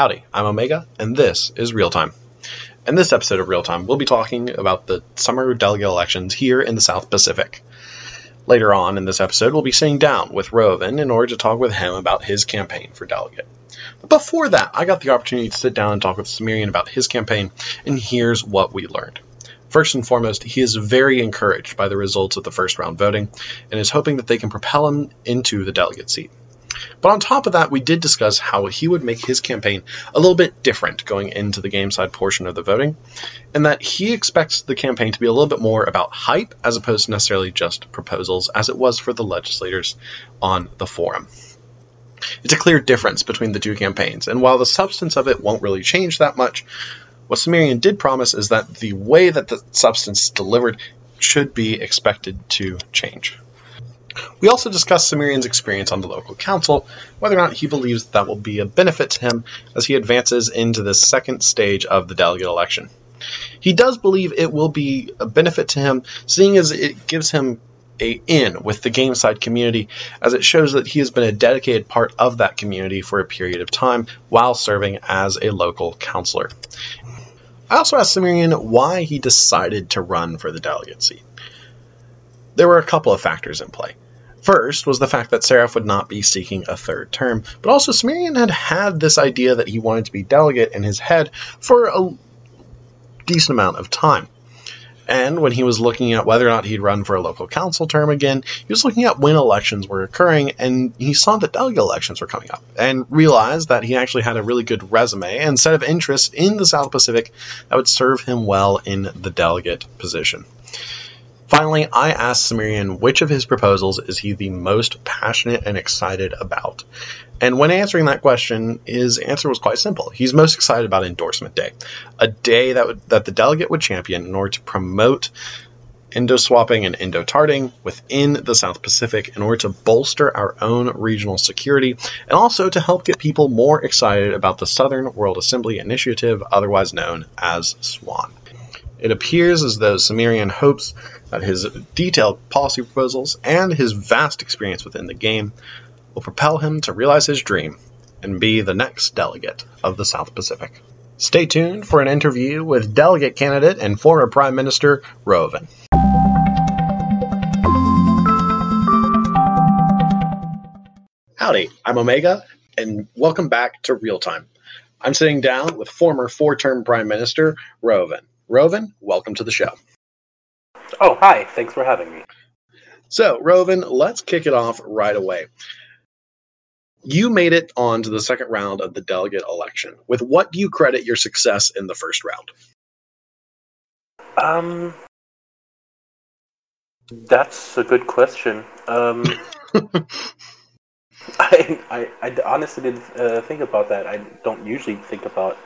Howdy, I'm Omega, and this is Real Time. In this episode of Real Time, we'll be talking about the summer delegate elections here in the South Pacific. Later on in this episode, we'll be sitting down with Roavin in order to talk with him about his campaign for delegate. But before that, I got the opportunity to sit down and talk with Somyrion about his campaign, and here's what we learned. First and foremost, he is very encouraged by the results of the first round voting and is hoping that they can propel him into the delegate seat. But on top of that, we did discuss how he would make his campaign a little bit different going into the game side portion of the voting, and that he expects the campaign to be a little bit more about hype as opposed to necessarily just proposals, as it was for the legislators on the forum. It's a clear difference between the two campaigns, and while the substance of it won't really change that much, what Somyrion did promise is that the way that the substance is delivered should be expected to change. We also discussed Somyrion's experience on the local council, whether or not he believes that will be a benefit to him as he advances into the second stage of the delegate election. He does believe it will be a benefit to him, seeing as it gives him a in with the gameside community, as it shows that he has been a dedicated part of that community for a period of time while serving as a local counselor. I also asked Somyrion why he decided to run for the delegate seat. There were a couple of factors in play. First was the fact that Seraph would not be seeking a third term, but also Somyrion had had this idea that he wanted to be delegate in his head for a decent amount of time. And when he was looking at whether or not he'd run for a local council term again, he was looking at when elections were occurring, and he saw that delegate elections were coming up, and realized that he actually had a really good resume and set of interests in the South Pacific that would serve him well in the delegate position. Finally, I asked Somyrion which of his proposals is he the most passionate and excited about. And when answering that question, his answer was quite simple. He's most excited about Endorsement Day, a day that, would, that the delegate would champion in order to promote endo-swapping and endo-tarting within the South Pacific in order to bolster our own regional security and also to help get people more excited about the Southern World Assembly Initiative, otherwise known as SWAN. It appears as though Somyrion hopes his detailed policy proposals and his vast experience within the game will propel him to realize his dream and be the next delegate of the South Pacific. Stay tuned for an interview with delegate candidate and former Prime Minister Roavin. Howdy, I'm Omega, and welcome back to Real Time. I'm sitting down with former four term Prime Minister Roavin. Roavin, welcome to the show. Oh, hi. Thanks for having me. So, Roavin, let's kick it off right away. You made it on to the second round of the delegate election. With what do you credit your success in the first round? Um, that's a good question. Um, I, I, I honestly didn't uh, think about that. I don't usually think about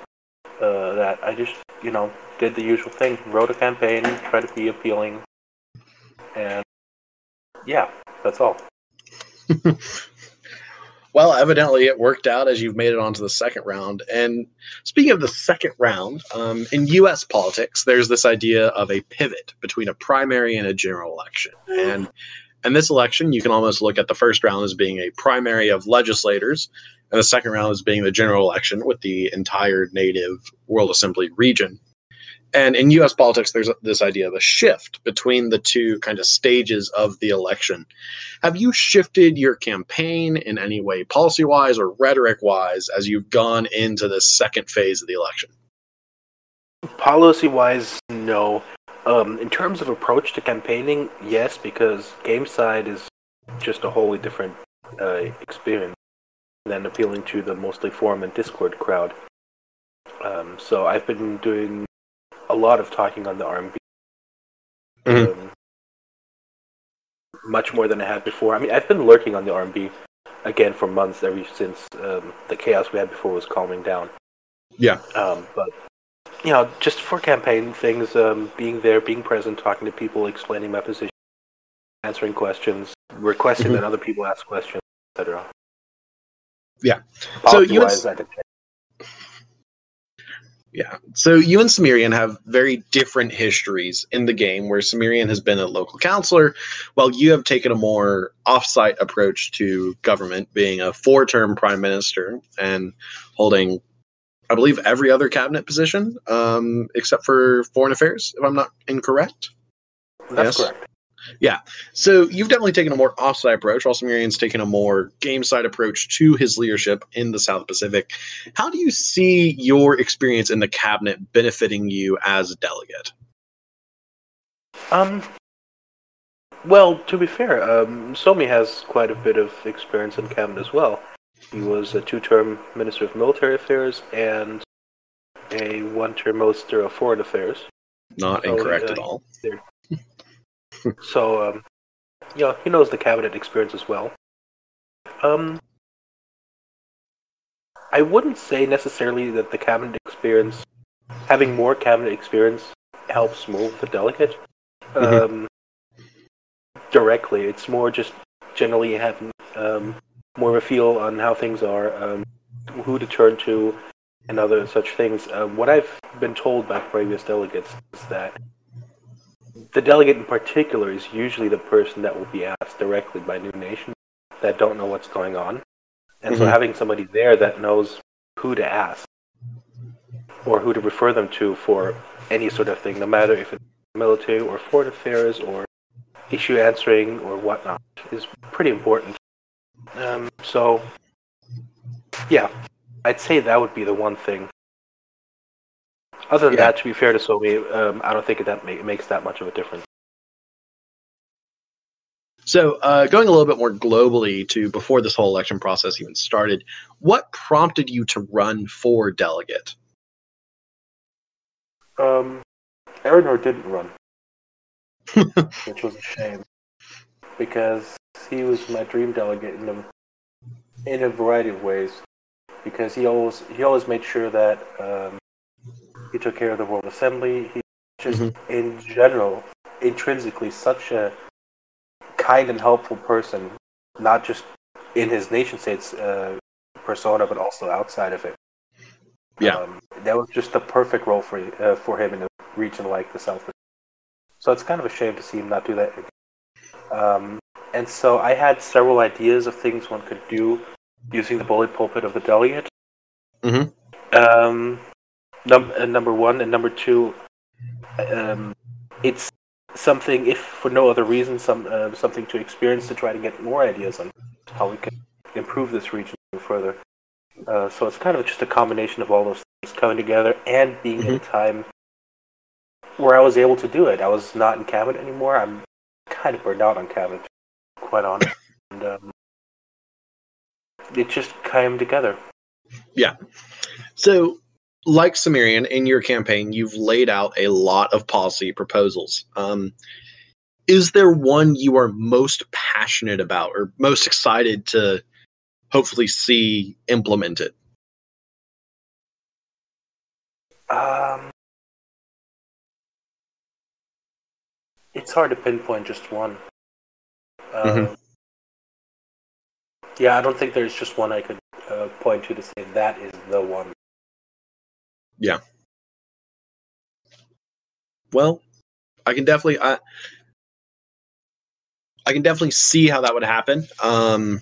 uh, that. I just, you know, did the usual thing, wrote a campaign, tried to be appealing, and yeah, that's all. well, evidently it worked out as you've made it onto the second round. And speaking of the second round, um, in U.S. politics, there's this idea of a pivot between a primary and a general election, and in this election, you can almost look at the first round as being a primary of legislators, and the second round is being the general election with the entire native World Assembly region. And in US politics, there's this idea of a shift between the two kind of stages of the election. Have you shifted your campaign in any way, policy wise or rhetoric wise, as you've gone into the second phase of the election? Policy wise, no. Um, in terms of approach to campaigning, yes, because game side is just a wholly different uh, experience than appealing to the mostly forum and Discord crowd. Um, so I've been doing a lot of talking on the RMB. Mm-hmm. Um, much more than I had before. I mean, I've been lurking on the RMB again for months, ever since um, the chaos we had before was calming down. Yeah. Um, but you know, just for campaign things, um, being there, being present, talking to people, explaining my position, answering questions, requesting mm-hmm. that other people ask questions, etc. Yeah. So you. And, yeah. So you and Somyrion have very different histories in the game, where Somyrion has been a local counselor, while you have taken a more offsite approach to government, being a four term prime minister and holding I believe, every other cabinet position, um, except for foreign affairs, if I'm not incorrect. That's Yes. correct. So you've definitely taken a more offside approach, while Somyrion's taken a more game side approach to his leadership in the South Pacific. How do you see your experience in the cabinet benefiting you as a delegate? Um. Well, to be fair, um, Somi has quite a bit of experience in cabinet as well. He was a two-term Minister of Military Affairs and a one-term Minister of Foreign Affairs. Not Oh, incorrect yeah. at all. So, um, yeah, he knows the cabinet experience as well. Um, I wouldn't say necessarily that the cabinet experience, having more cabinet experience, helps move the delegate Mhm. um, directly. It's more just generally having um, more of a feel on how things are, um, who to turn to, and other such things. Um, what I've been told by previous delegates is that the delegate in particular is usually the person that will be asked directly by new nations that don't know what's going on. And so Mhm. having somebody there that knows who to ask or who to refer them to for any sort of thing, no matter if it's military or foreign affairs or issue answering or whatnot, is pretty important. Um, so, yeah, I'd say that would be the one thing. Other than Yeah. that, to be fair to Somi, um, I don't think that ma- makes that much of a difference. So, uh, going a little bit more globally to before this whole election process even started, what prompted you to run for delegate? Um, Aranor didn't run, which was a shame because he was my dream delegate in a in a variety of ways. Because he always he always made sure that um, he took care of the World Assembly. He just Mhm. in general, intrinsically, such a kind and helpful person, not just in his nation state's uh, persona, but also outside of it. Yeah. Um, that was just the perfect role for uh, for him in a region like the South. So it's kind of a shame to see him not do that. Um, and so I had several ideas of things one could do using the bully pulpit of the delegate. Mhm. Um, num- uh, number one and number two, um, it's something, if for no other reason, some uh, something to experience to try to get more ideas on how we can improve this region further. Uh, so it's kind of just a combination of all those things coming together and being in a time where I was able to do it. I was not in cabinet anymore. I'm kind of burned out on cabinet, quite honest. And um, it just came together. Yeah. So, like Somyrion, in your campaign, you've laid out a lot of policy proposals. Um, is there one you are most passionate about or most excited to hopefully see implemented? Um, it's hard to pinpoint just one. Uh, Mhm. Yeah, I don't think there's just one I could uh, point to to say that is the one. Well, I can definitely I, I can definitely see how that would happen. Um,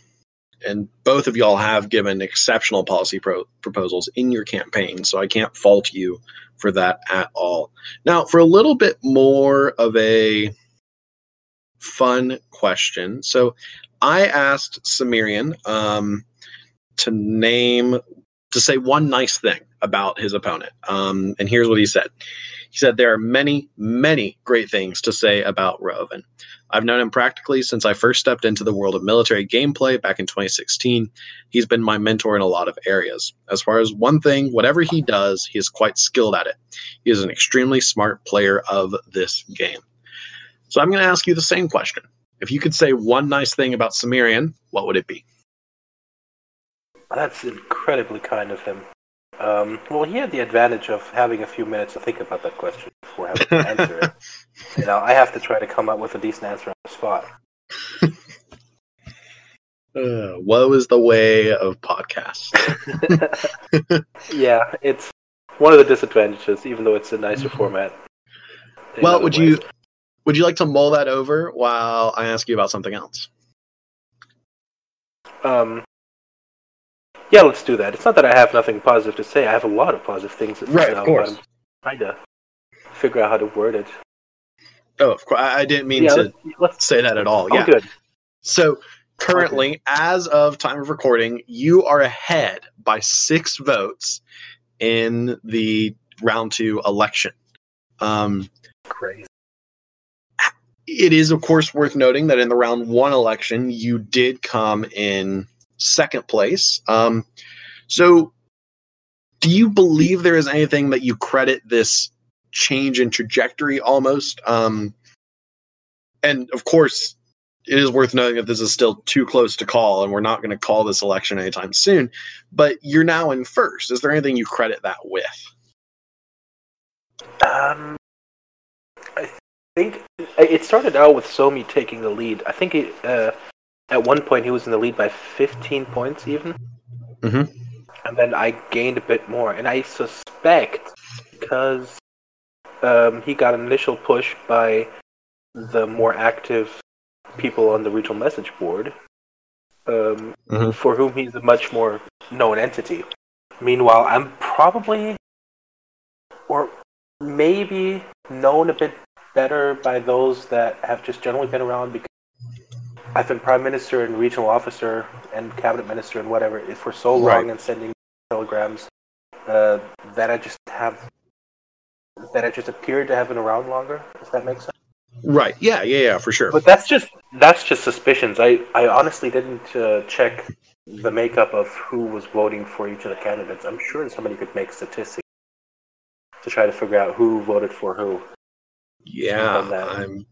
and both of y'all have given exceptional policy pro- proposals in your campaign, so I can't fault you for that at all. Now, for a little bit more of a fun question, so I asked Somyrion um, to name to say one nice thing about his opponent, um, and here's what he said. He said there are many, many great things to say about Roavin. I've known him practically since I first stepped into the world of military gameplay back in 2016. He's been my mentor in a lot of areas. As far as one thing, whatever he does, he is quite skilled at it. He is an extremely smart player of this game. So I'm going to ask you the same question. If you could say one nice thing about Somyrion, what would it be? That's incredibly kind of him. Um, well, he had the advantage of having a few minutes to think about that question before having to answer it. You know, I have to try to come up with a decent answer on the spot. Uh, woe is the way of podcasts. yeah, it's one of the disadvantages, even though it's a nicer format. Well, would ways. you would you like to mull that over while I ask you about something else? Um, Yeah, let's do that. It's not that I have nothing positive to say. I have a lot of positive things to say. Right, of course. I'm trying to figure out how to word it. Oh, of course. I didn't mean yeah, to let's, let's say that at all. oh, Yeah. good. So currently, as of time of recording, you are ahead by six votes in the round two election. Um, Crazy. it is, of course, worth noting that in the round one election, you did come in second place. Um, so, do you believe there is anything that you credit this change in trajectory almost? Um, and of course, it is worth noting that this is still too close to call, and we're not going to call this election anytime soon. But you're now in first. Is there anything you credit that with? Um, I think it started out with Somi taking the lead. I think it, uh, at one point he was in the lead by 15 points even. Mhm. And then I gained a bit more. And I suspect because um, he got an initial push by the more active people on the regional message board, um, Mhm. for whom he's a much more known entity. Meanwhile, I'm probably, or maybe known a bit better by those that have just generally been around because I've been prime minister and regional officer and cabinet minister and whatever for so long Right. and sending telegrams uh, that I just have that I just appeared to have been around longer. Does that make sense? Right. Yeah. Yeah. Yeah. For sure. But that's just that's just suspicions. I I honestly didn't uh, check the makeup of who was voting for each of the candidates. I'm sure somebody could make statistics to try to figure out who voted for who. Yeah. I'm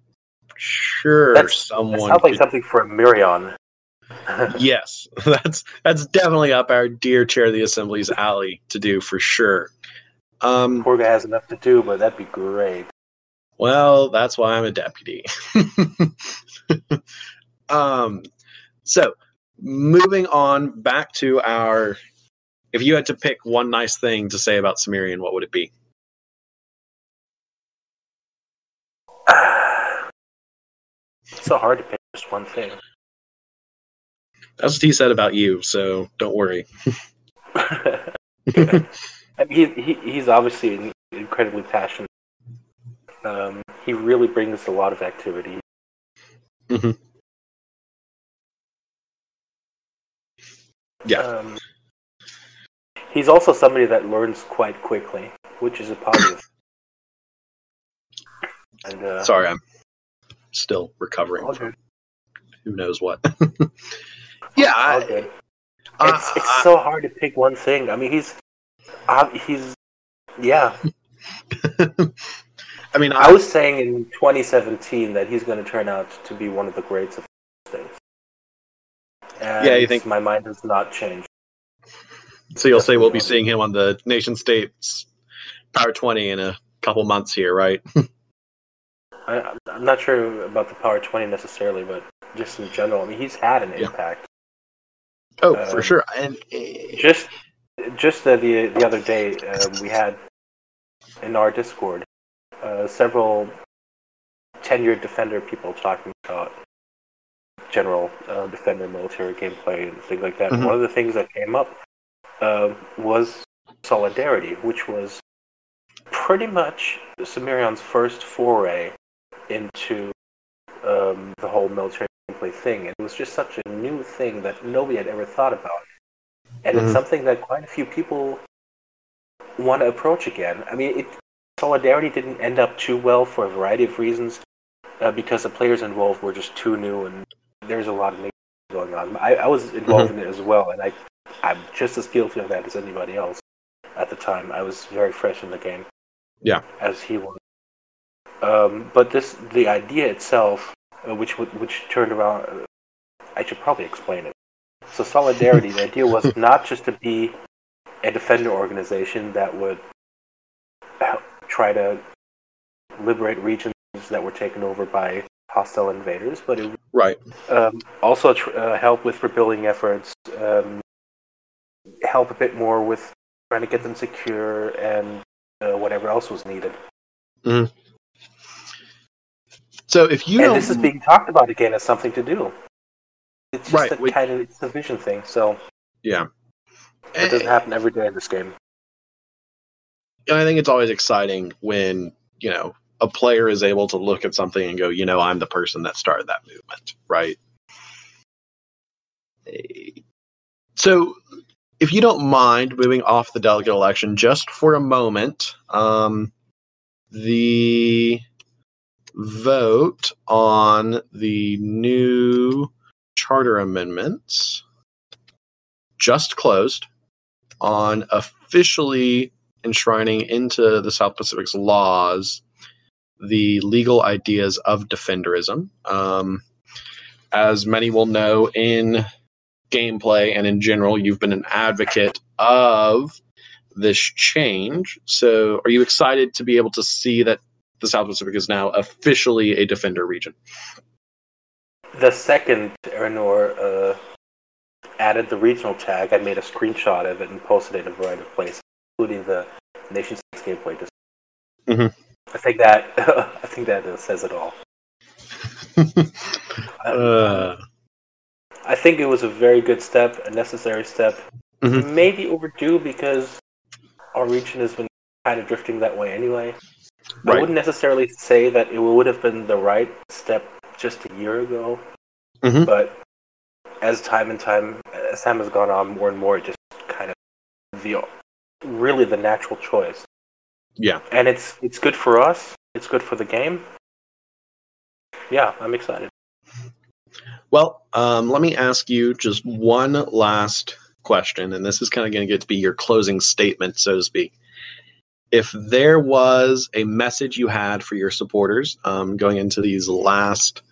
sure That's- That someone. sounds like could- something for a Mirion. yes, that's that's definitely up our dear chair of the assembly's alley to do for sure. Um, Poor guy has enough to do, but that'd be great. well, that's why I'm a deputy. um, so moving on back to our. If you had to pick one nice thing to say about Somyrion, what would it be? It's so hard to pick just one thing. That's what he said about you, so don't worry. I mean, he, he, he's obviously incredibly passionate. Um, he really brings a lot of activity. Mhm. Yeah. Um, he's also somebody that learns quite quickly, which is a positive. And, uh, Sorry, I'm still recovering all from who knows what. yeah, All I, good. I- It's, it's I- so hard to pick one thing. I mean, he's, uh, he's, yeah. I mean, I I was saying in 2017 that he's going to turn out to be one of the greats of states. And Yeah, you think- my mind has not changed. so you'll say we'll be seeing him on the nation states Power 20 in a couple months here, right? I, I'm not sure about the Power 20 necessarily, but just in general, I mean, he's had an Yeah. impact. Oh, Um, for sure. And eh, Just, just uh, the the other day, uh, we had in our Discord uh, several tenured defender people talking about general uh, defender military gameplay and things like that. Mhm. One of the things that came up uh, was solidarity, which was pretty much Somyrion's first foray into um, the whole military gameplay thing. And it was just such a new thing that nobody had ever thought about. And Mhm. it's something that quite a few people want to approach again. I mean, it, Solidarity didn't end up too well for a variety of reasons uh, because the players involved were just too new and there's a lot of things going on. I, I was involved in it as well, and I, I'm just as guilty of that as anybody else at the time. I was very fresh in the game. Yeah. As he was. Um, but this, the idea itself, uh, which which turned around, uh, I should probably explain it. So solidarity, the idea was not just to be a defender organization that would try to liberate regions that were taken over by hostile invaders, but it would right. um, also tr- uh, help with rebuilding efforts, um, help a bit more with trying to get them secure and uh, whatever else was needed. So if you and this is being talked about again as something to do. It's just Right, a we- kind of it's a vision thing. So yeah. It doesn't happen every day in this game. And I think it's always exciting when, you know, a player is able to look at something and go, you know, I'm the person that started that movement, right? So, if you don't mind moving off the delegate election just for a moment, um, the vote on the new charter amendments just closed on officially enshrining into the South Pacific's laws the legal ideas of defenderism. Um, as many will know in gameplay and in general, you've been an advocate of this change. So, are you excited to be able to see that the South Pacific is now officially a defender region? The second Ernor uh, added the regional tag, I made a screenshot of it and posted it in a variety of places, including the Nation Six gameplay. Mm-hmm. I think that I think that uh, says it all. uh, I think it was a very good step, a necessary step. Mhm. Maybe overdue because our region has been kind of drifting that way anyway. I wouldn't necessarily say that it would have been the right step just a year ago, Mhm. but as time and time as time has gone on, more and more, it just kind of the really the natural choice. yeah. And it's it's good for us. It's good for the game. Yeah, I'm excited. Well, um, let me ask you just one last question, and this is kind of going to get to be your closing statement, so to speak. If there was a message you had for your supporters um, going into these last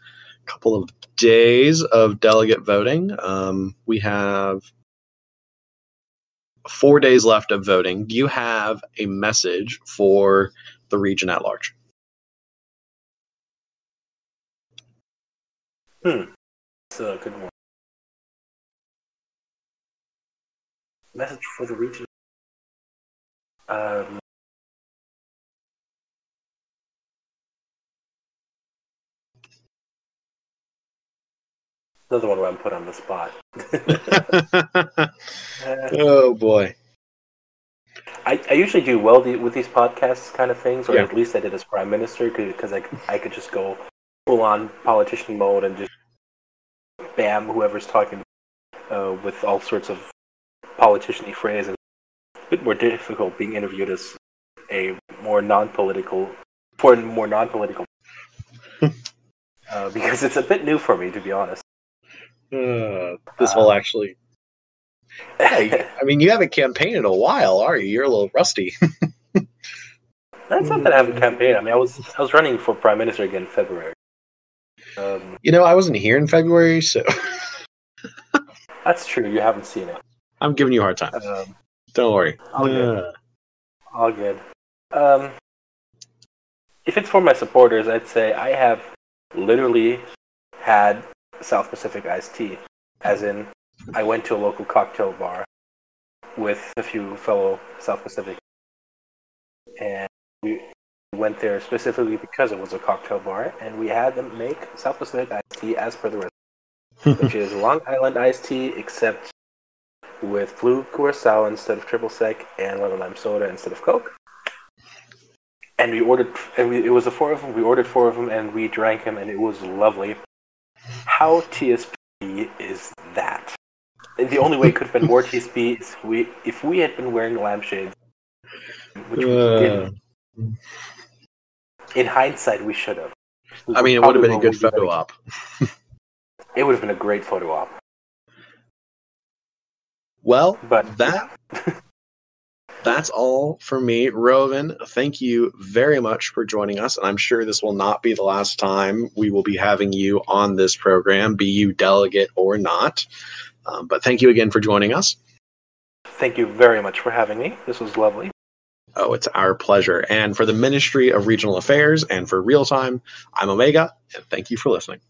couple of days of delegate voting, um, we have four days left of voting. Do you have a message for the region at large? It's a good one. Message for the region. Um, another one where I'm put on the spot. Uh, oh boy. I, I usually do well with these podcasts kind of things, or Yeah. at least I did as prime minister, because I, I could just go full on politician mode and just bam whoever's talking uh, with all sorts of politician-y phrases. A bit more difficult being interviewed as a more non-political, for more non-political, uh, because it's a bit new for me to be honest. Uh, this whole actually. Hey, I mean, you haven't campaigned in a while, are you? You're a little rusty. That's not that I haven't campaigned. I mean, I was I was running for prime minister again in February. Um, You know, I wasn't here in February, so that's true. You haven't seen it. I'm giving you a hard time. Um, Don't worry. All good. Uh, all good. Um, if it's for my supporters, I'd say I have literally had South Pacific iced tea, as in I went to a local cocktail bar with a few fellow South Pacific, and we went there specifically because it was a cocktail bar, and we had them make South Pacific iced tea as per the recipe, which is Long Island iced tea, except with blue curacao instead of triple sec and lemon lime soda instead of Coke. And we ordered, and we, it was the four of them. We ordered four of them, and we drank them, and it was lovely. How TSP is that? And the only way it could have been more TSP is we, if we had been wearing lampshades, which we uh, didn't. In hindsight, we should have. We I mean, it would have been a good photo op. It would have been a great photo op. Well, But that that's all for me. Roavin, thank you very much for joining us. And I'm sure this will not be the last time we will be having you on this program, be you delegate or not. Um, but thank you again for joining us. thank you very much for having me. This was lovely. Oh, it's our pleasure. And for the Ministry of Regional Affairs and for Real Time, I'm Omega, and thank you for listening.